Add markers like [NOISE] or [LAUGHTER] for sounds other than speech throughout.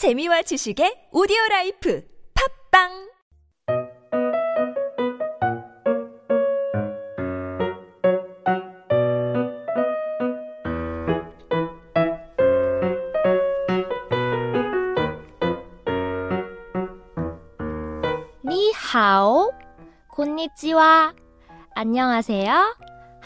재미와 지식의 오디오 라이프 팝빵 니하오, 곤니찌와, 안녕하세요.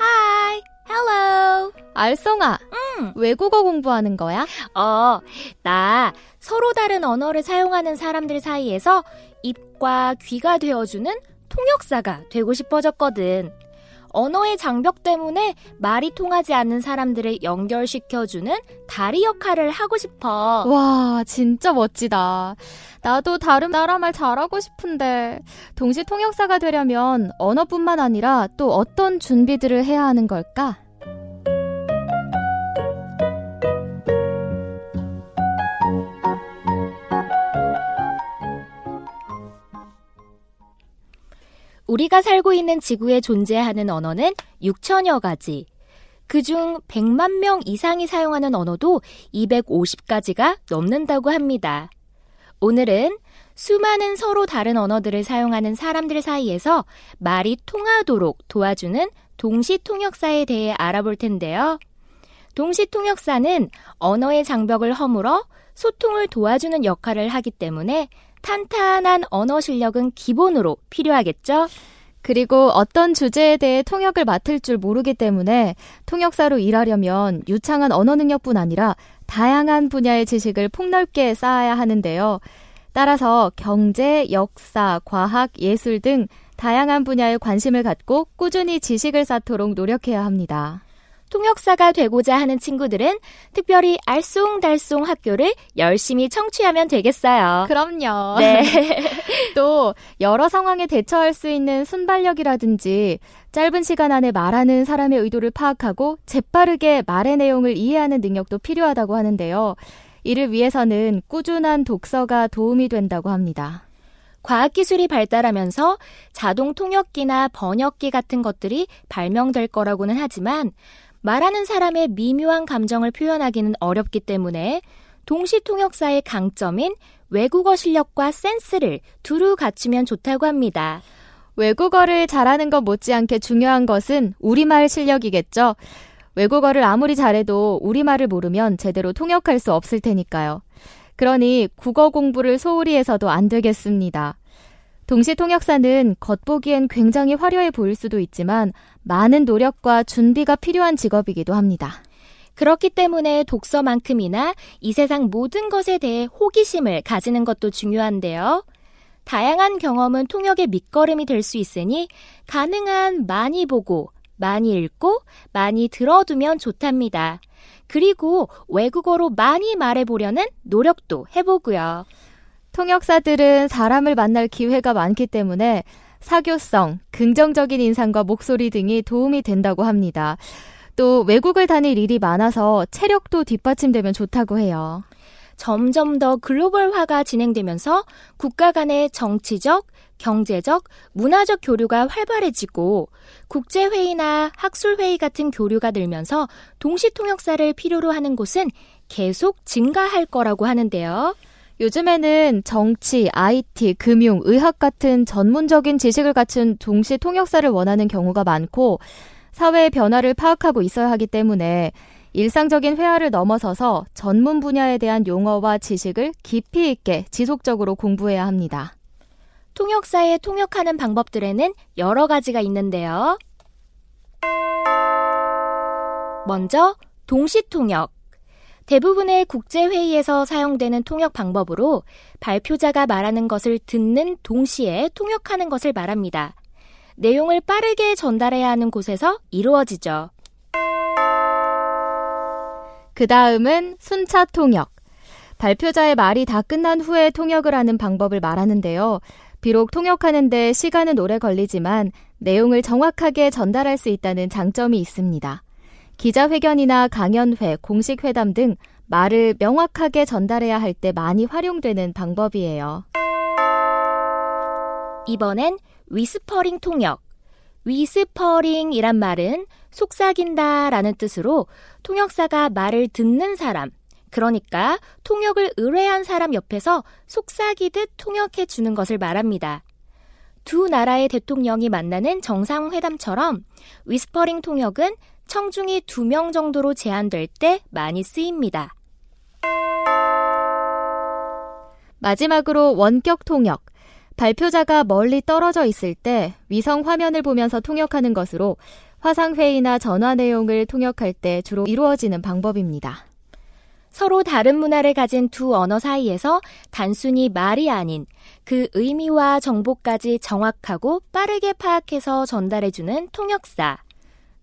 Hi, hello. 알쏭아, 응. 외국어 공부하는 거야? 어, 나 서로 다른 언어를 사용하는 사람들 사이에서 입과 귀가 되어주는 통역사가 되고 싶어졌거든. 언어의 장벽 때문에 말이 통하지 않는 사람들을 연결시켜주는 다리 역할을 하고 싶어. 와, 진짜 멋지다. 나도 다른 나라 말 잘하고 싶은데, 동시 통역사가 되려면 언어뿐만 아니라 또 어떤 준비들을 해야 하는 걸까? 우리가 살고 있는 지구에 존재하는 언어는 6천여 가지. 그중 100만 명 이상이 사용하는 언어도 250가지가 넘는다고 합니다. 오늘은 수많은 서로 다른 언어들을 사용하는 사람들 사이에서 말이 통하도록 도와주는 동시통역사에 대해 알아볼 텐데요. 동시통역사는 언어의 장벽을 허물어 소통을 도와주는 역할을 하기 때문에 탄탄한 언어 실력은 기본으로 필요하겠죠? 그리고 어떤 주제에 대해 통역을 맡을 줄 모르기 때문에 통역사로 일하려면 유창한 언어 능력뿐 아니라 다양한 분야의 지식을 폭넓게 쌓아야 하는데요. 따라서 경제, 역사, 과학, 예술 등 다양한 분야에 관심을 갖고 꾸준히 지식을 쌓도록 노력해야 합니다. 통역사가 되고자 하는 친구들은 특별히 알쏭달쏭 학교를 열심히 청취하면 되겠어요. 그럼요. 네. [LAUGHS] 또 여러 상황에 대처할 수 있는 순발력이라든지 짧은 시간 안에 말하는 사람의 의도를 파악하고 재빠르게 말의 내용을 이해하는 능력도 필요하다고 하는데요. 이를 위해서는 꾸준한 독서가 도움이 된다고 합니다. 과학기술이 발달하면서 자동 통역기나 번역기 같은 것들이 발명될 거라고는 하지만 말하는 사람의 미묘한 감정을 표현하기는 어렵기 때문에 동시 통역사의 강점인 외국어 실력과 센스를 두루 갖추면 좋다고 합니다. 외국어를 잘하는 것 못지않게 중요한 것은 우리말 실력이겠죠. 외국어를 아무리 잘해도 우리말을 모르면 제대로 통역할 수 없을 테니까요. 그러니 국어 공부를 소홀히 해서도 안 되겠습니다. 동시 통역사는 겉보기엔 굉장히 화려해 보일 수도 있지만 많은 노력과 준비가 필요한 직업이기도 합니다. 그렇기 때문에 독서만큼이나 이 세상 모든 것에 대해 호기심을 가지는 것도 중요한데요. 다양한 경험은 통역의 밑거름이 될 수 있으니 가능한 많이 보고, 많이 읽고, 많이 들어두면 좋답니다. 그리고 외국어로 많이 말해보려는 노력도 해보고요. 통역사들은 사람을 만날 기회가 많기 때문에 사교성, 긍정적인 인상과 목소리 등이 도움이 된다고 합니다. 또 외국을 다닐 일이 많아서 체력도 뒷받침되면 좋다고 해요. 점점 더 글로벌화가 진행되면서 국가 간의 정치적, 경제적, 문화적 교류가 활발해지고 국제회의나 학술회의 같은 교류가 늘면서 동시통역사를 필요로 하는 곳은 계속 증가할 거라고 하는데요. 요즘에는 정치, IT, 금융, 의학 같은 전문적인 지식을 갖춘 동시 통역사를 원하는 경우가 많고 사회의 변화를 파악하고 있어야 하기 때문에 일상적인 회화를 넘어서서 전문 분야에 대한 용어와 지식을 깊이 있게 지속적으로 공부해야 합니다. 통역사에 통역하는 방법들에는 여러 가지가 있는데요. 먼저 동시 통역. 대부분의 국제회의에서 사용되는 통역 방법으로 발표자가 말하는 것을 듣는 동시에 통역하는 것을 말합니다. 내용을 빠르게 전달해야 하는 곳에서 이루어지죠. 그 다음은 순차 통역. 발표자의 말이 다 끝난 후에 통역을 하는 방법을 말하는데요. 비록 통역하는데 시간은 오래 걸리지만 내용을 정확하게 전달할 수 있다는 장점이 있습니다. 기자회견이나 강연회, 공식회담 등 말을 명확하게 전달해야 할 때 많이 활용되는 방법이에요. 이번엔 whispering 통역. whispering이란 말은 속삭인다 라는 뜻으로 통역사가 말을 듣는 사람, 그러니까 통역을 의뢰한 사람 옆에서 속삭이듯 통역해 주는 것을 말합니다. 두 나라의 대통령이 만나는 정상회담처럼 whispering 통역은 청중이 두명 정도로 제한될 때 많이 쓰입니다. 마지막으로 원격 통역. 발표자가 멀리 떨어져 있을 때 위성 화면을 보면서 통역하는 것으로 화상회의나 전화 내용을 통역할 때 주로 이루어지는 방법입니다. 서로 다른 문화를 가진 두 언어 사이에서 단순히 말이 아닌 그 의미와 정보까지 정확하고 빠르게 파악해서 전달해주는 통역사.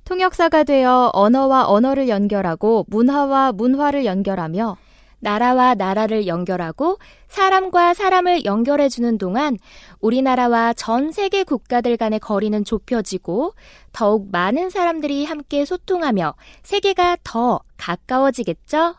통역사가 되어 언어와 언어를 연결하고 문화와 문화를 연결하며 나라와 나라를 연결하고 사람과 사람을 연결해 주는 동안 우리나라와 전 세계 국가들 간의 거리는 좁혀지고 더욱 많은 사람들이 함께 소통하며 세계가 더 가까워지겠죠?